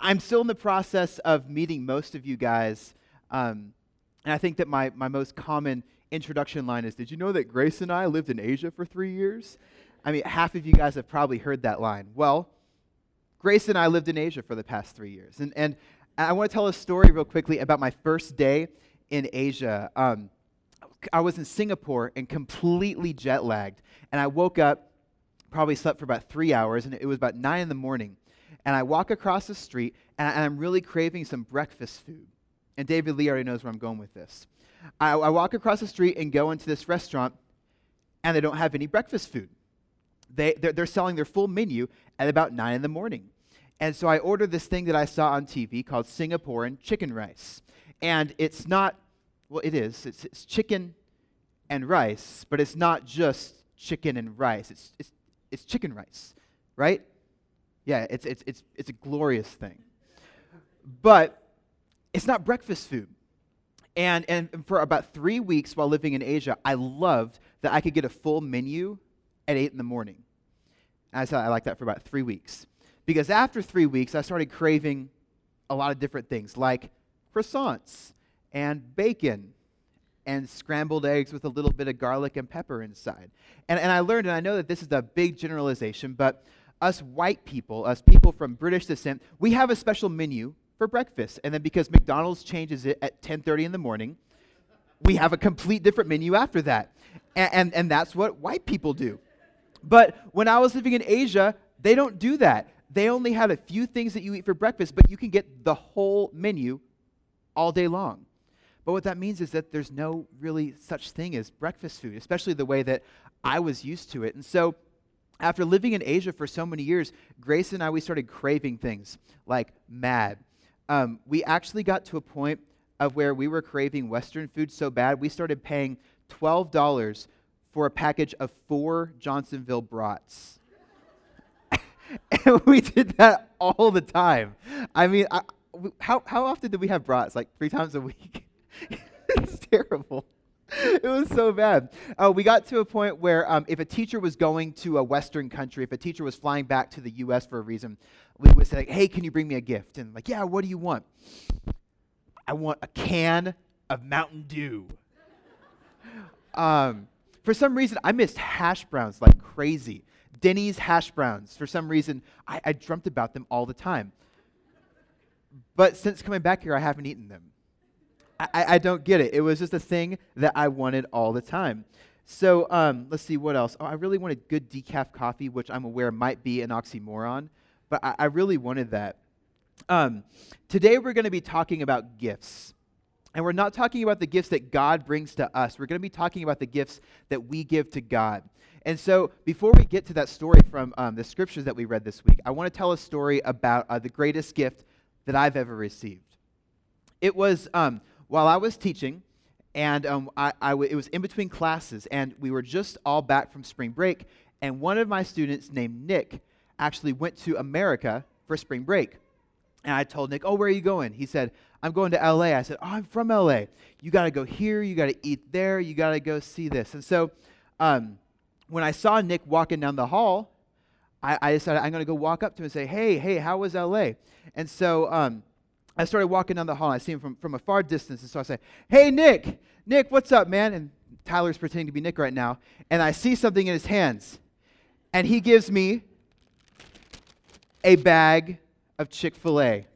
I'm still in the process of meeting most of you guys. Um, and I think that my, my most common introduction line is Did you know that Grace and I lived in Asia for three years? I mean, half of you guys have probably heard that line. Well, Grace and I lived in Asia for the past three years. And, and I want to tell a story real quickly about my first day in Asia. Um, I was in Singapore and completely jet lagged. And I woke up, probably slept for about three hours, and it was about nine in the morning and I walk across the street, and, I, am really craving some breakfast food. And David Lee already knows where I'm going with this. I, I walk across the street and go into this restaurant, and they don't have any breakfast food. They, they're, they're selling their full menu at about 9 in the morning. And so I ordered this thing that I saw on TV called Singaporean chicken rice. And it's not, well, it is, it's, it's chicken and rice, but it's not just chicken and rice. It's, it's, it's chicken rice, right? Yeah, it's, it's, it's, it's a glorious thing. But it's not breakfast food. And, and for about three weeks while living in Asia, I loved that I could get a full menu at 8 in the morning. And I said I liked that for about three weeks. Because after three weeks, I started craving a lot of different things like croissants and bacon and scrambled eggs with a little bit of garlic and pepper inside. And, and I learned, and I know that this is a big generalization, but us white people, us people from British descent, we have a special menu for breakfast. And then because McDonald's changes it at 10:30 in the morning, we have a complete different menu after that. And, and, and that's what white people do. But when I was living in Asia, they don't do that. They only have a few things that you eat for breakfast, but you can get the whole menu all day long. But what that means is that there's no really such thing as breakfast food, especially the way that I was used to it. And so after living in Asia for so many years, Grace and I, we started craving things like mad. Um, we actually got to a point of where we were craving Western food so bad, we started paying $12 for a package of four Johnsonville brats. and we did that all the time. I mean, I, how, how often did we have brats? Like three times a week? it's terrible. it was so bad. Uh, we got to a point where um, if a teacher was going to a Western country, if a teacher was flying back to the U.S. for a reason, we would say, "Hey, can you bring me a gift?" And like, "Yeah, what do you want?" I want a can of Mountain Dew. um, for some reason, I missed hash browns like crazy. Denny's hash browns. For some reason, I, I dreamt about them all the time. But since coming back here, I haven't eaten them. I, I don't get it. It was just a thing that I wanted all the time. So um, let's see what else. Oh, I really wanted good decaf coffee, which I'm aware might be an oxymoron, but I, I really wanted that. Um, today we're going to be talking about gifts. And we're not talking about the gifts that God brings to us. We're going to be talking about the gifts that we give to God. And so, before we get to that story from um, the scriptures that we read this week, I want to tell a story about uh, the greatest gift that I've ever received. It was um, while I was teaching, and um, I, I w- it was in between classes, and we were just all back from spring break, and one of my students named Nick actually went to America for spring break. And I told Nick, Oh, where are you going? He said, I'm going to LA. I said, Oh, I'm from LA. You got to go here. You got to eat there. You got to go see this. And so um, when I saw Nick walking down the hall, I, I decided I'm going to go walk up to him and say, Hey, hey, how was LA? And so um, I started walking down the hall. And I see him from, from a far distance. And so I say, Hey, Nick, Nick, what's up, man? And Tyler's pretending to be Nick right now. And I see something in his hands. And he gives me a bag of Chick fil A.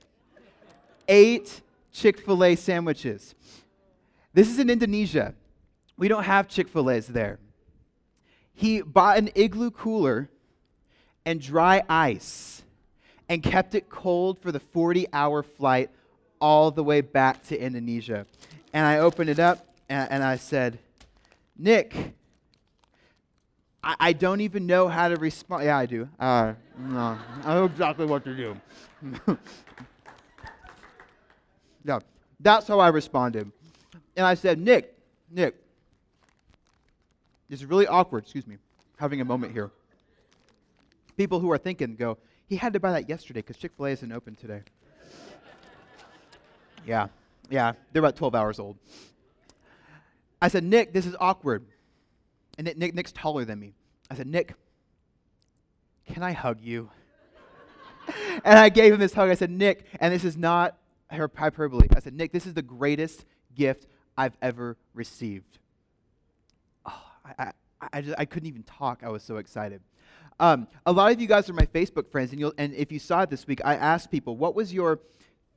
Eight Chick fil A sandwiches. This is in Indonesia. We don't have Chick fil A's there. He bought an igloo cooler and dry ice and kept it cold for the 40 hour flight all the way back to Indonesia. And I opened it up and, and I said, Nick, I, I, don't even know how to respond. Yeah, I do. Uh, no, I know exactly what to do. yeah, that's how I responded. And I said, Nick, Nick, this is really awkward, excuse me, having a moment here. People who are thinking go, he had to buy that yesterday because Chick fil A isn't open today. yeah, yeah, they're about 12 hours old. I said, Nick, this is awkward. And Nick, Nick's taller than me. I said, Nick, can I hug you? and I gave him this hug. I said, Nick, and this is not her hyperbole. I said, Nick, this is the greatest gift I've ever received. Oh, I, I, I, just, I couldn't even talk. I was so excited. Um, a lot of you guys are my Facebook friends, and, you'll, and if you saw it this week, I asked people, what was your,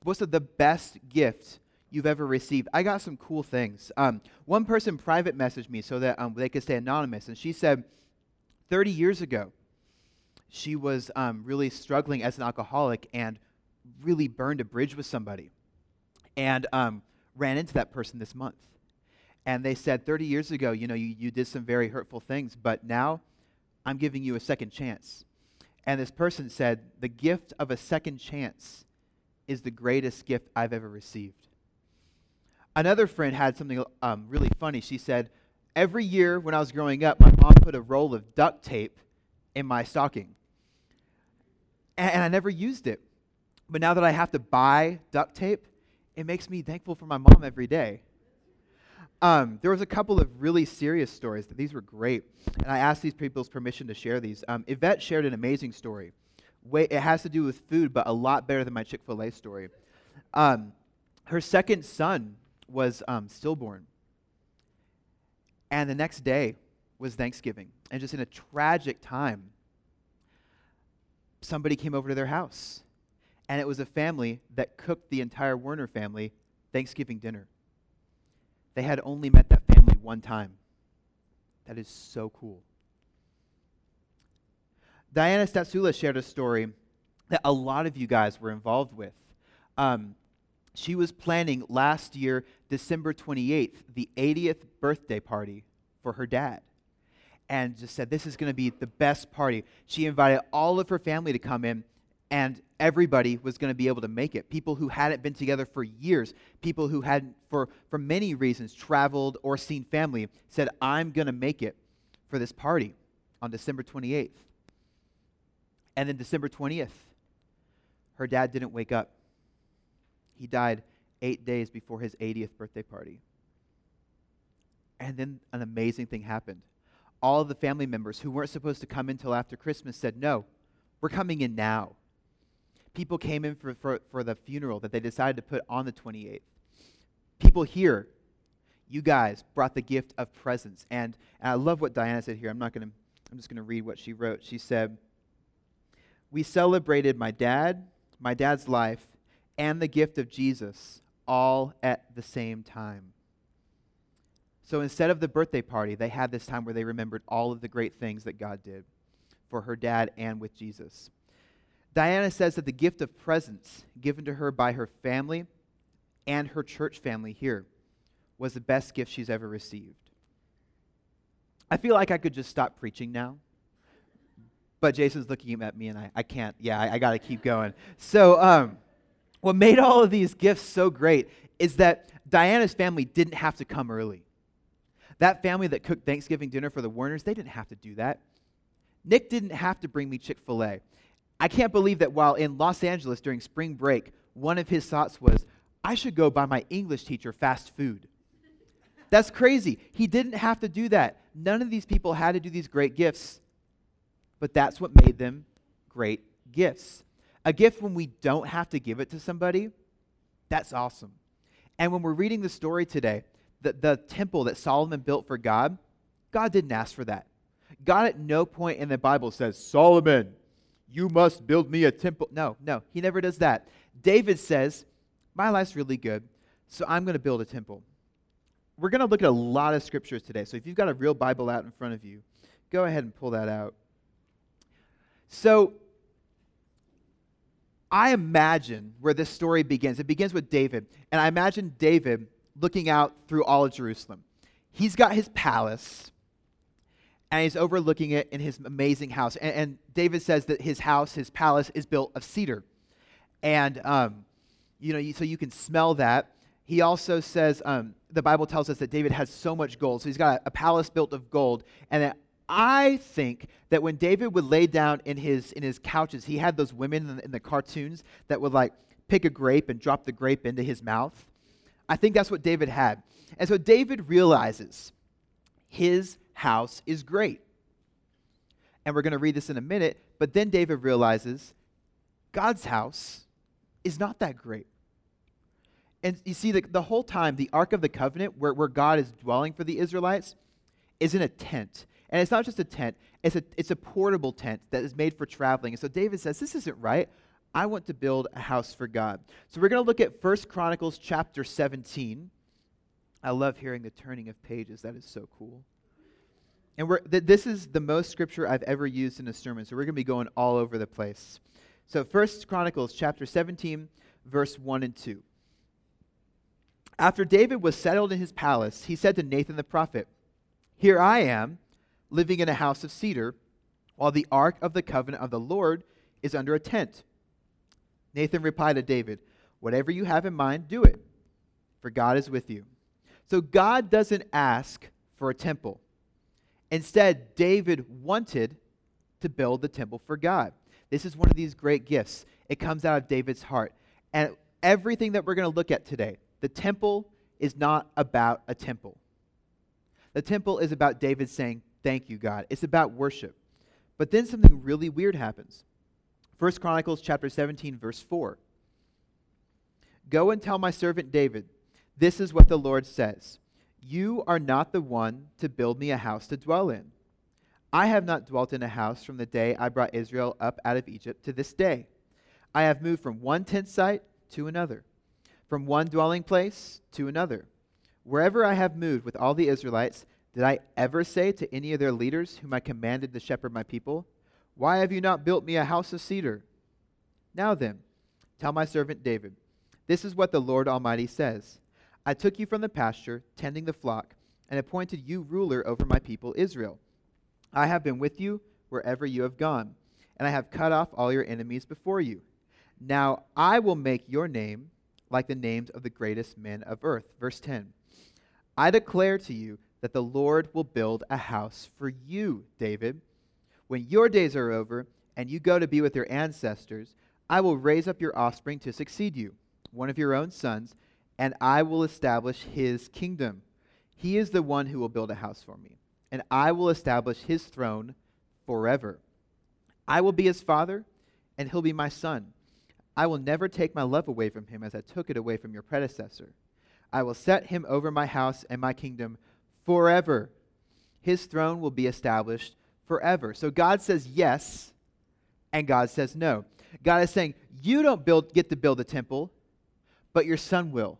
what's the best gift you've ever received? I got some cool things. Um, one person private messaged me so that um, they could stay anonymous, and she said, 30 years ago, she was um, really struggling as an alcoholic and really burned a bridge with somebody and um, ran into that person this month. And they said, 30 years ago, you know, you, you did some very hurtful things, but now I'm giving you a second chance. And this person said, the gift of a second chance is the greatest gift I've ever received. Another friend had something um, really funny. She said, Every year when I was growing up, my mom put a roll of duct tape in my stocking. And, and I never used it. But now that I have to buy duct tape, it makes me thankful for my mom every day. Um, there was a couple of really serious stories. These were great, and I asked these people's permission to share these. Um, Yvette shared an amazing story. Way, it has to do with food, but a lot better than my Chick Fil A story. Um, her second son was um, stillborn, and the next day was Thanksgiving, and just in a tragic time, somebody came over to their house, and it was a family that cooked the entire Werner family Thanksgiving dinner. They had only met that family one time. That is so cool. Diana Statsula shared a story that a lot of you guys were involved with. Um, she was planning last year, December 28th, the 80th birthday party for her dad. And just said, This is going to be the best party. She invited all of her family to come in, and everybody was going to be able to make it. People who hadn't been together for years, people who hadn't, for, for many reasons, traveled or seen family, said, I'm going to make it for this party on December 28th. And then December 20th, her dad didn't wake up. He died eight days before his 80th birthday party. And then an amazing thing happened. All of the family members who weren't supposed to come until after Christmas said, No, we're coming in now people came in for, for, for the funeral that they decided to put on the 28th. People here, you guys, brought the gift of presence. And, and I love what Diana said here. I'm not going to, I'm just going to read what she wrote. She said, We celebrated my dad, my dad's life, and the gift of Jesus all at the same time. So instead of the birthday party, they had this time where they remembered all of the great things that God did for her dad and with Jesus. Diana says that the gift of presence given to her by her family and her church family here was the best gift she's ever received. I feel like I could just stop preaching now. But Jason's looking at me and I, I can't. Yeah, I, I got to keep going. So, um, what made all of these gifts so great is that Diana's family didn't have to come early. That family that cooked Thanksgiving dinner for the Werners, they didn't have to do that. Nick didn't have to bring me Chick fil A. I can't believe that while in Los Angeles during spring break, one of his thoughts was, I should go buy my English teacher fast food. That's crazy. He didn't have to do that. None of these people had to do these great gifts, but that's what made them great gifts. A gift when we don't have to give it to somebody, that's awesome. And when we're reading the story today, the, the temple that Solomon built for God, God didn't ask for that. God at no point in the Bible says, Solomon, you must build me a temple. No, no, he never does that. David says, My life's really good, so I'm going to build a temple. We're going to look at a lot of scriptures today. So if you've got a real Bible out in front of you, go ahead and pull that out. So I imagine where this story begins. It begins with David. And I imagine David looking out through all of Jerusalem. He's got his palace, and he's overlooking it in his amazing house. And, and David says that his house, his palace, is built of cedar. And, um, you know, so you can smell that. He also says, um, the Bible tells us that David has so much gold. So he's got a, a palace built of gold. And that I think that when David would lay down in his, in his couches, he had those women in the, in the cartoons that would like pick a grape and drop the grape into his mouth. I think that's what David had. And so David realizes his house is great. And we're going to read this in a minute, but then David realizes God's house is not that great. And you see, the, the whole time, the Ark of the Covenant, where, where God is dwelling for the Israelites, is in a tent. And it's not just a tent, it's a, it's a portable tent that is made for traveling. And so David says, This isn't right. I want to build a house for God. So we're going to look at First Chronicles chapter 17. I love hearing the turning of pages. That is so cool. And we're, th- this is the most scripture I've ever used in a sermon, so we're going to be going all over the place. So First Chronicles chapter 17, verse 1 and 2. After David was settled in his palace, he said to Nathan the prophet, Here I am, living in a house of cedar, while the ark of the covenant of the Lord is under a tent. Nathan replied to David, Whatever you have in mind, do it, for God is with you. So God doesn't ask for a temple. Instead, David wanted to build the temple for God. This is one of these great gifts. It comes out of David's heart. And everything that we're going to look at today, the temple is not about a temple. The temple is about David saying, Thank you, God. It's about worship. But then something really weird happens. First Chronicles chapter 17, verse 4. Go and tell my servant David, this is what the Lord says. You are not the one to build me a house to dwell in. I have not dwelt in a house from the day I brought Israel up out of Egypt to this day. I have moved from one tent site to another from one dwelling place to another. Wherever I have moved with all the Israelites, did I ever say to any of their leaders whom I commanded to shepherd my people, Why have you not built me a house of cedar? Now then, tell my servant David, This is what the Lord Almighty says I took you from the pasture, tending the flock, and appointed you ruler over my people Israel. I have been with you wherever you have gone, and I have cut off all your enemies before you. Now I will make your name like the names of the greatest men of earth. Verse 10 I declare to you that the Lord will build a house for you, David. When your days are over and you go to be with your ancestors, I will raise up your offspring to succeed you, one of your own sons, and I will establish his kingdom. He is the one who will build a house for me, and I will establish his throne forever. I will be his father, and he'll be my son. I will never take my love away from him as I took it away from your predecessor. I will set him over my house and my kingdom forever. His throne will be established forever. So God says yes, and God says no. God is saying, You don't build, get to build a temple, but your son will.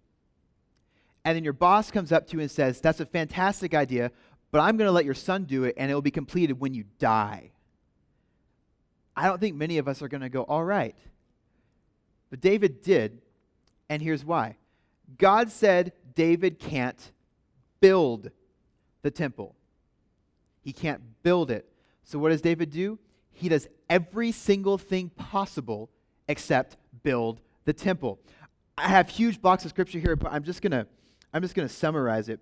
And then your boss comes up to you and says, That's a fantastic idea, but I'm going to let your son do it, and it will be completed when you die. I don't think many of us are going to go, All right. But David did, and here's why God said David can't build the temple, he can't build it. So, what does David do? He does every single thing possible except build the temple. I have huge blocks of scripture here, but I'm just going to I'm just going to summarize it.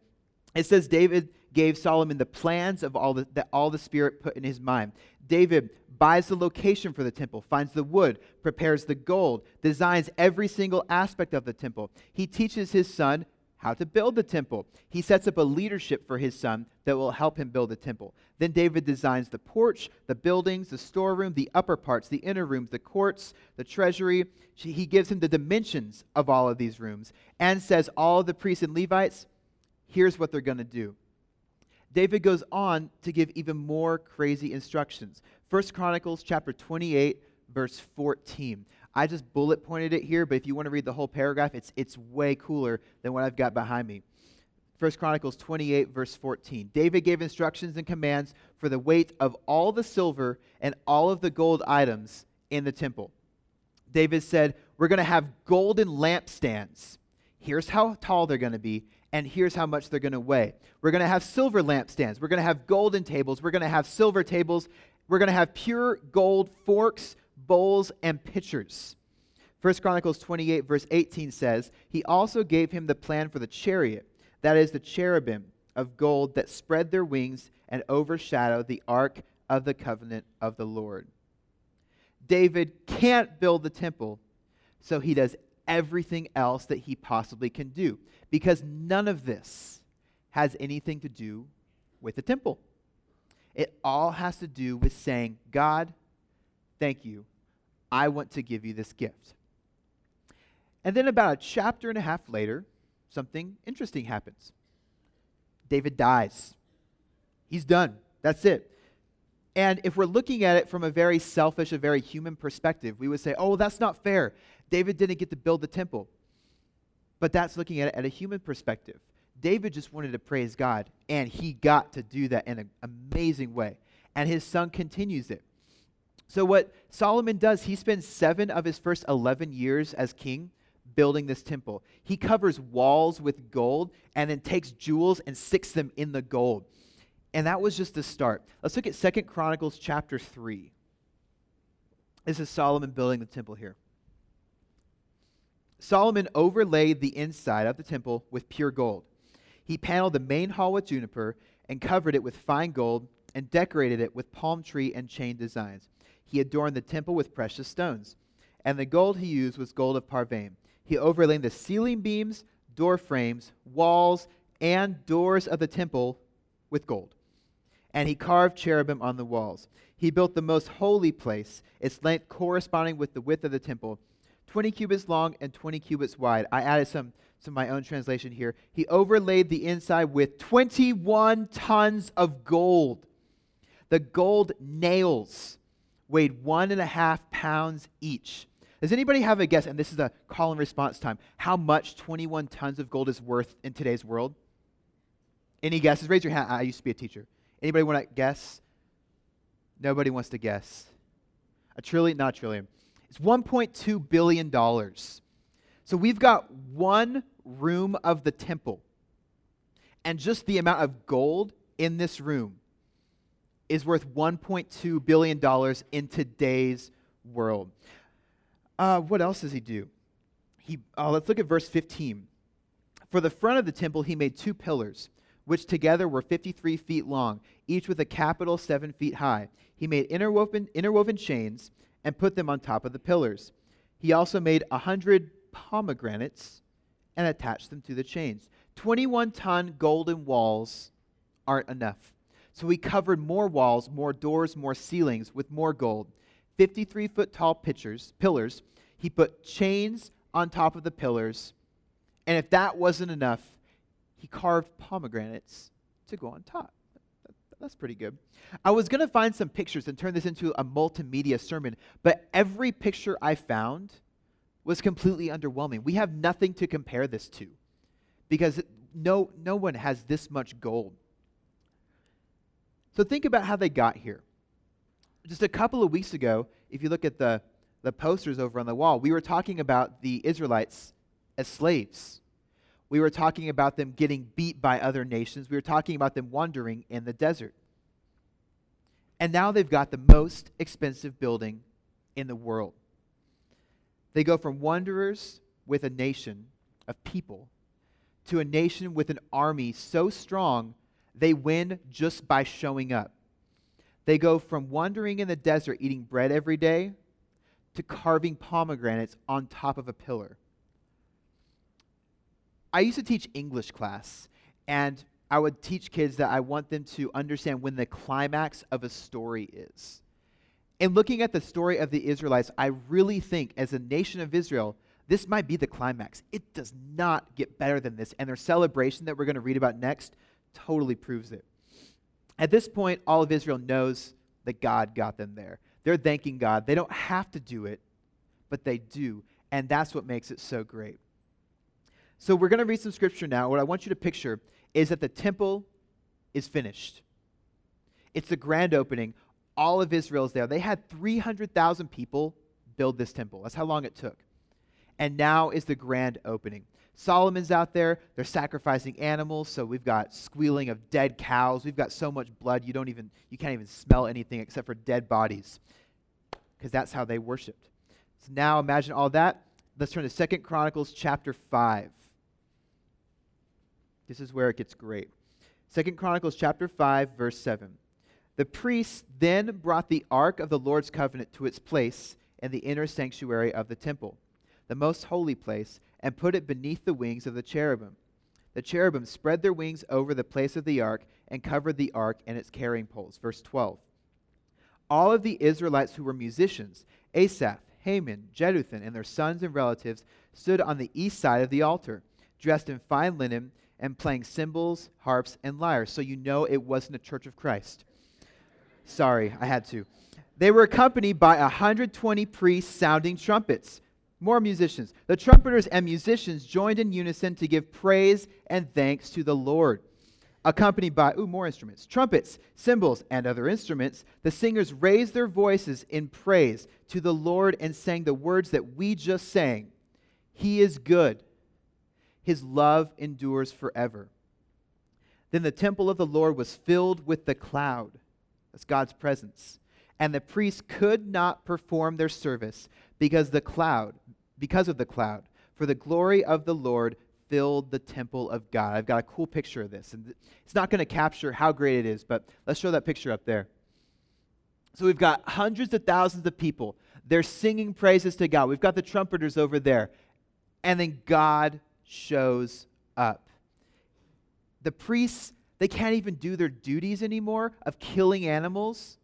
It says David gave Solomon the plans of all the, that all the Spirit put in his mind. David buys the location for the temple, finds the wood, prepares the gold, designs every single aspect of the temple. He teaches his son how to build the temple. He sets up a leadership for his son that will help him build the temple. Then David designs the porch, the buildings, the storeroom, the upper parts, the inner rooms, the courts, the treasury. He gives him the dimensions of all of these rooms and says, All the priests and Levites, here's what they're going to do. David goes on to give even more crazy instructions. First Chronicles chapter 28 verse 14. I just bullet pointed it here, but if you want to read the whole paragraph, it's it's way cooler than what I've got behind me. First Chronicles 28 verse 14. David gave instructions and commands for the weight of all the silver and all of the gold items in the temple. David said, "We're going to have golden lampstands. Here's how tall they're going to be and here's how much they're going to weigh. We're going to have silver lampstands. We're going to have golden tables. We're going to have silver tables. We're going to have pure gold forks, bowls, and pitchers. 1 Chronicles 28, verse 18 says, He also gave him the plan for the chariot, that is, the cherubim of gold that spread their wings and overshadow the ark of the covenant of the Lord. David can't build the temple, so he does everything else that he possibly can do because none of this has anything to do with the temple. It all has to do with saying, God, thank you. I want to give you this gift. And then, about a chapter and a half later, something interesting happens. David dies. He's done. That's it. And if we're looking at it from a very selfish, a very human perspective, we would say, oh, that's not fair. David didn't get to build the temple. But that's looking at it at a human perspective. David just wanted to praise God, and he got to do that in an amazing way. And his son continues it. So, what Solomon does, he spends seven of his first 11 years as king building this temple. He covers walls with gold and then takes jewels and sticks them in the gold. And that was just the start. Let's look at Second Chronicles chapter 3. This is Solomon building the temple here. Solomon overlaid the inside of the temple with pure gold. He paneled the main hall with juniper and covered it with fine gold and decorated it with palm tree and chain designs. He adorned the temple with precious stones. And the gold he used was gold of Parvaim. He overlaid the ceiling beams, door frames, walls, and doors of the temple with gold and he carved cherubim on the walls. He built the most holy place, its length corresponding with the width of the temple, 20 cubits long and 20 cubits wide. I added some, some my own translation here. He overlaid the inside with 21 tons of gold. The gold nails weighed one and a half pounds each. Does anybody have a guess? And this is a call and response time. How much 21 tons of gold is worth in today's world? Any guesses? Raise your hand. I used to be a teacher. Anybody want to guess? Nobody wants to guess. A trillion, not a trillion. It's 1.2 billion dollars. So we've got one room of the temple. And just the amount of gold in this room is worth 1.2 billion dollars in today's world. Uh, what else does he do? He, uh, let's look at verse 15. For the front of the temple, he made two pillars which together were 53 feet long, each with a capital seven feet high. He made interwoven, interwoven chains and put them on top of the pillars. He also made a hundred pomegranates and attached them to the chains. 21 ton golden walls aren't enough. So he covered more walls, more doors, more ceilings with more gold. 53 foot tall pitchers, pillars. He put chains on top of the pillars. And if that wasn't enough, he carved pomegranates to go on top. That's pretty good. I was going to find some pictures and turn this into a multimedia sermon, but every picture I found was completely underwhelming. We have nothing to compare this to because no, no one has this much gold. So think about how they got here. Just a couple of weeks ago, if you look at the, the posters over on the wall, we were talking about the Israelites as slaves. We were talking about them getting beat by other nations. We were talking about them wandering in the desert. And now they've got the most expensive building in the world. They go from wanderers with a nation of people to a nation with an army so strong they win just by showing up. They go from wandering in the desert eating bread every day to carving pomegranates on top of a pillar. I used to teach English class, and I would teach kids that I want them to understand when the climax of a story is. In looking at the story of the Israelites, I really think, as a nation of Israel, this might be the climax. It does not get better than this, and their celebration that we're going to read about next totally proves it. At this point, all of Israel knows that God got them there. They're thanking God. They don't have to do it, but they do, and that's what makes it so great. So we're going to read some scripture now. What I want you to picture is that the temple is finished. It's the grand opening. All of Israel is there. They had 300,000 people build this temple. That's how long it took. And now is the grand opening. Solomon's out there. They're sacrificing animals, so we've got squealing of dead cows. We've got so much blood you don't even you can't even smell anything except for dead bodies. Because that's how they worshiped. So now imagine all that let's turn to Second Chronicles chapter 5. This is where it gets great. Second Chronicles chapter 5, verse 7. The priests then brought the ark of the Lord's covenant to its place in the inner sanctuary of the temple, the most holy place, and put it beneath the wings of the cherubim. The cherubim spread their wings over the place of the ark and covered the ark and its carrying poles. Verse 12. All of the Israelites who were musicians, Asaph, Heman, Jeduthun, and their sons and relatives, stood on the east side of the altar, dressed in fine linen and playing cymbals, harps, and lyres. So you know it wasn't a church of Christ. Sorry, I had to. They were accompanied by 120 priests sounding trumpets. More musicians. The trumpeters and musicians joined in unison to give praise and thanks to the Lord. Accompanied by, ooh, more instruments, trumpets, cymbals, and other instruments, the singers raised their voices in praise to the Lord and sang the words that we just sang He is good, His love endures forever. Then the temple of the Lord was filled with the cloud that's God's presence. And the priests could not perform their service because the cloud, because of the cloud, for the glory of the Lord filled the temple of God. I've got a cool picture of this. And it's not going to capture how great it is, but let's show that picture up there. So we've got hundreds of thousands of people. They're singing praises to God. We've got the trumpeters over there. And then God shows up. The priests they can't even do their duties anymore of killing animals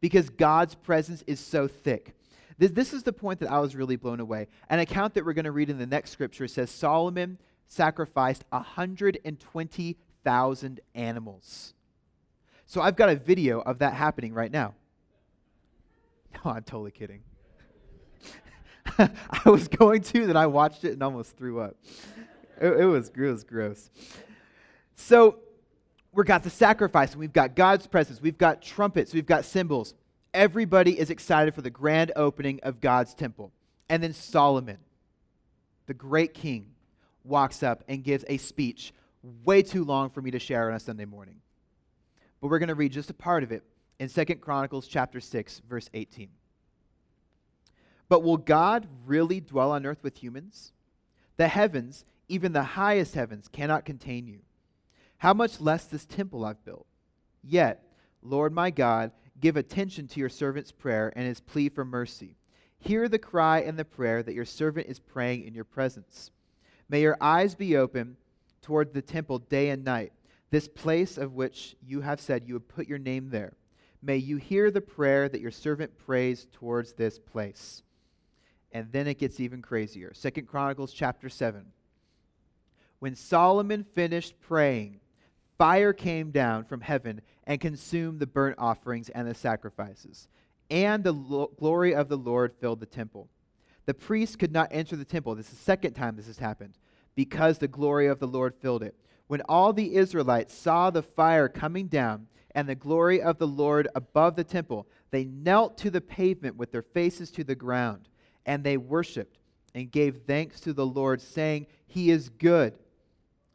because God's presence is so thick. This, this is the point that I was really blown away. An account that we're going to read in the next scripture says Solomon sacrificed 120,000 animals. So I've got a video of that happening right now. No, I'm totally kidding. I was going to, then I watched it and almost threw up. It, it, was, it was gross. So we've got the sacrifice, and we've got God's presence, we've got trumpets, we've got cymbals. Everybody is excited for the grand opening of God's temple. And then Solomon, the great king, walks up and gives a speech way too long for me to share on a Sunday morning. But we're going to read just a part of it in Second Chronicles chapter 6 verse 18. But will God really dwell on earth with humans? The heavens, even the highest heavens, cannot contain you. How much less this temple I've built? Yet, Lord my God, give attention to your servant's prayer and his plea for mercy. Hear the cry and the prayer that your servant is praying in your presence. May your eyes be open toward the temple day and night, this place of which you have said you would put your name there. May you hear the prayer that your servant prays towards this place. And then it gets even crazier. Second Chronicles chapter 7. When Solomon finished praying, fire came down from heaven and consumed the burnt offerings and the sacrifices. And the lo- glory of the Lord filled the temple. The priests could not enter the temple. This is the second time this has happened, because the glory of the Lord filled it. When all the Israelites saw the fire coming down and the glory of the Lord above the temple, they knelt to the pavement with their faces to the ground, and they worshiped and gave thanks to the Lord, saying, He is good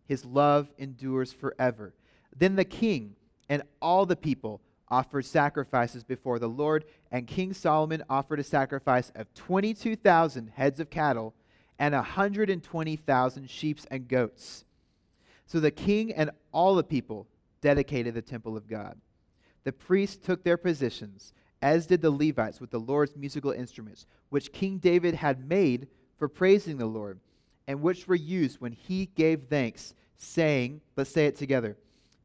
his love endures forever. Then the king and all the people offered sacrifices before the Lord, and King Solomon offered a sacrifice of 22,000 heads of cattle and 120,000 sheep and goats. So the king and all the people dedicated the temple of God. The priests took their positions, as did the Levites with the Lord's musical instruments, which King David had made for praising the Lord and which were used when he gave thanks, saying, let's say it together,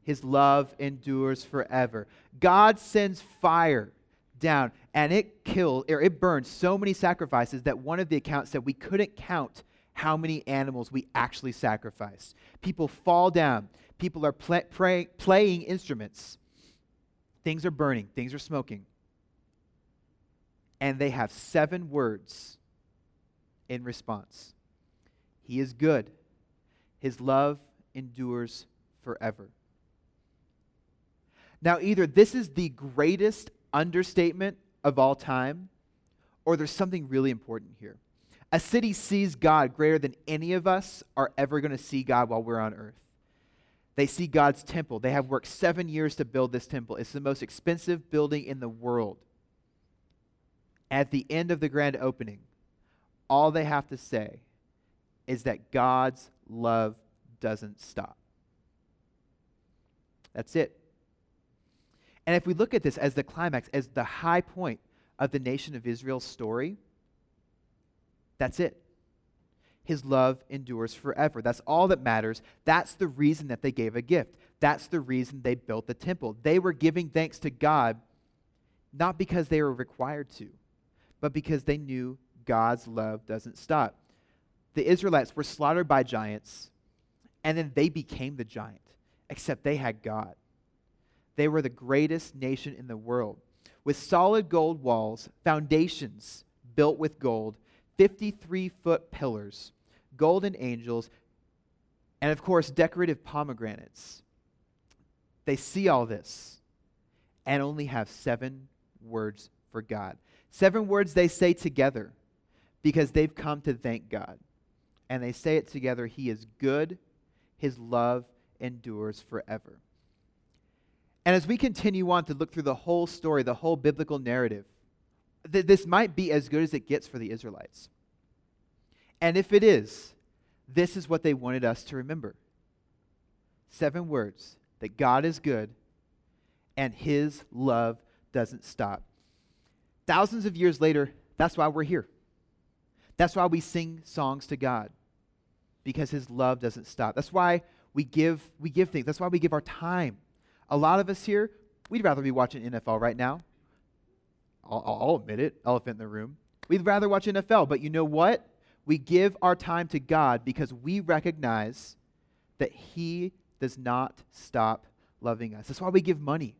his love endures forever. God sends fire down and it killed or it burned so many sacrifices that one of the accounts said we couldn't count how many animals we actually sacrificed. People fall down, people are play, pray, playing instruments. Things are burning, things are smoking. And they have seven words in response. He is good. His love endures forever. Now, either this is the greatest understatement of all time, or there's something really important here. A city sees God greater than any of us are ever going to see God while we're on earth. They see God's temple. They have worked seven years to build this temple. It's the most expensive building in the world. At the end of the grand opening, all they have to say is that God's love doesn't stop. That's it. And if we look at this as the climax, as the high point of the nation of Israel's story, that's it. His love endures forever. That's all that matters. That's the reason that they gave a gift. That's the reason they built the temple. They were giving thanks to God not because they were required to, but because they knew God's love doesn't stop. The Israelites were slaughtered by giants, and then they became the giant, except they had God. They were the greatest nation in the world with solid gold walls, foundations built with gold, 53 foot pillars, golden angels, and of course, decorative pomegranates. They see all this and only have seven words for God. Seven words they say together because they've come to thank God. And they say it together He is good, His love endures forever. And as we continue on to look through the whole story, the whole biblical narrative, th- this might be as good as it gets for the Israelites. And if it is, this is what they wanted us to remember seven words that God is good and his love doesn't stop. Thousands of years later, that's why we're here. That's why we sing songs to God because his love doesn't stop. That's why we give we give things. That's why we give our time a lot of us here, we'd rather be watching NFL right now. I'll, I'll admit it, elephant in the room. We'd rather watch NFL, but you know what? We give our time to God because we recognize that He does not stop loving us. That's why we give money,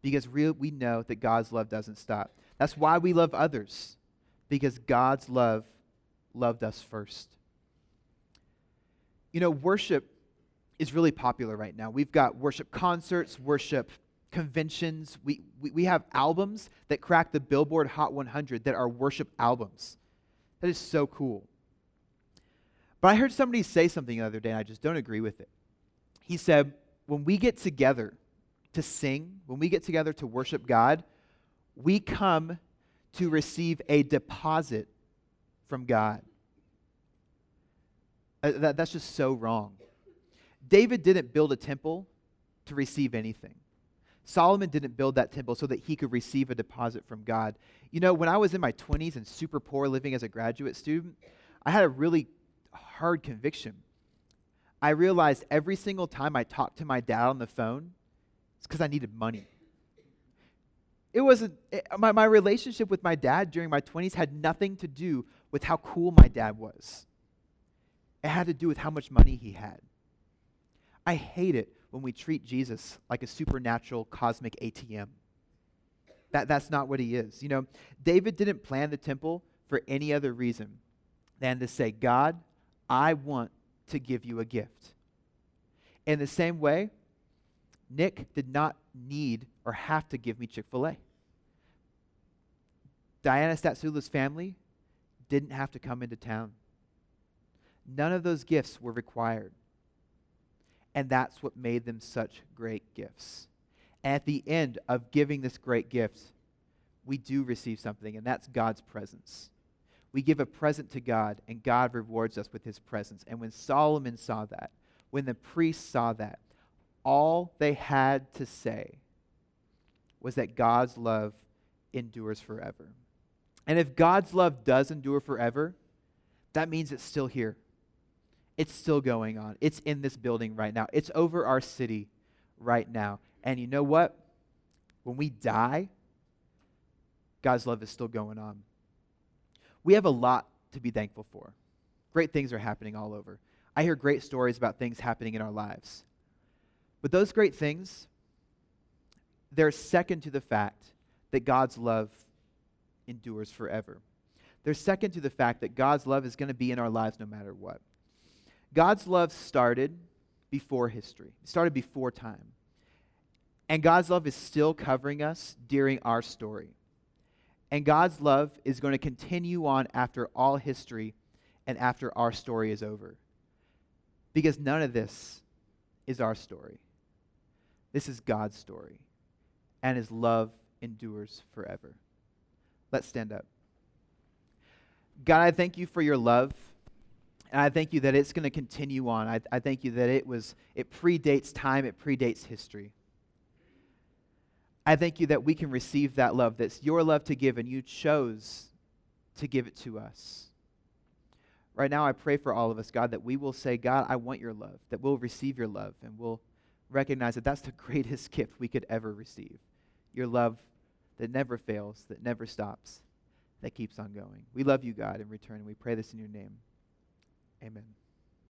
because we know that God's love doesn't stop. That's why we love others, because God's love loved us first. You know, worship is really popular right now. We've got worship concerts, worship conventions. We, we, we have albums that crack the Billboard Hot 100 that are worship albums. That is so cool. But I heard somebody say something the other day, and I just don't agree with it. He said, when we get together to sing, when we get together to worship God, we come to receive a deposit from God. Uh, that, that's just so wrong. David didn't build a temple to receive anything. Solomon didn't build that temple so that he could receive a deposit from God. You know, when I was in my 20s and super poor living as a graduate student, I had a really hard conviction. I realized every single time I talked to my dad on the phone, it's because I needed money. It wasn't, it, my, my relationship with my dad during my 20s had nothing to do with how cool my dad was, it had to do with how much money he had. I hate it when we treat Jesus like a supernatural cosmic ATM. That, that's not what he is. You know, David didn't plan the temple for any other reason than to say, God, I want to give you a gift. In the same way, Nick did not need or have to give me Chick fil A. Diana Statsula's family didn't have to come into town. None of those gifts were required. And that's what made them such great gifts. And at the end of giving this great gift, we do receive something, and that's God's presence. We give a present to God, and God rewards us with his presence. And when Solomon saw that, when the priests saw that, all they had to say was that God's love endures forever. And if God's love does endure forever, that means it's still here. It's still going on. It's in this building right now. It's over our city right now. And you know what? When we die, God's love is still going on. We have a lot to be thankful for. Great things are happening all over. I hear great stories about things happening in our lives. But those great things, they're second to the fact that God's love endures forever. They're second to the fact that God's love is going to be in our lives no matter what. God's love started before history, it started before time. And God's love is still covering us during our story. And God's love is going to continue on after all history and after our story is over. Because none of this is our story. This is God's story. And his love endures forever. Let's stand up. God, I thank you for your love. And I thank you that it's going to continue on. I, I thank you that it was it predates time, it predates history. I thank you that we can receive that love, that's your love to give, and you chose to give it to us. Right now, I pray for all of us, God, that we will say, God, I want your love, that we'll receive your love, and we'll recognize that that's the greatest gift we could ever receive. Your love that never fails, that never stops, that keeps on going. We love you, God, in return, and we pray this in your name. Amen.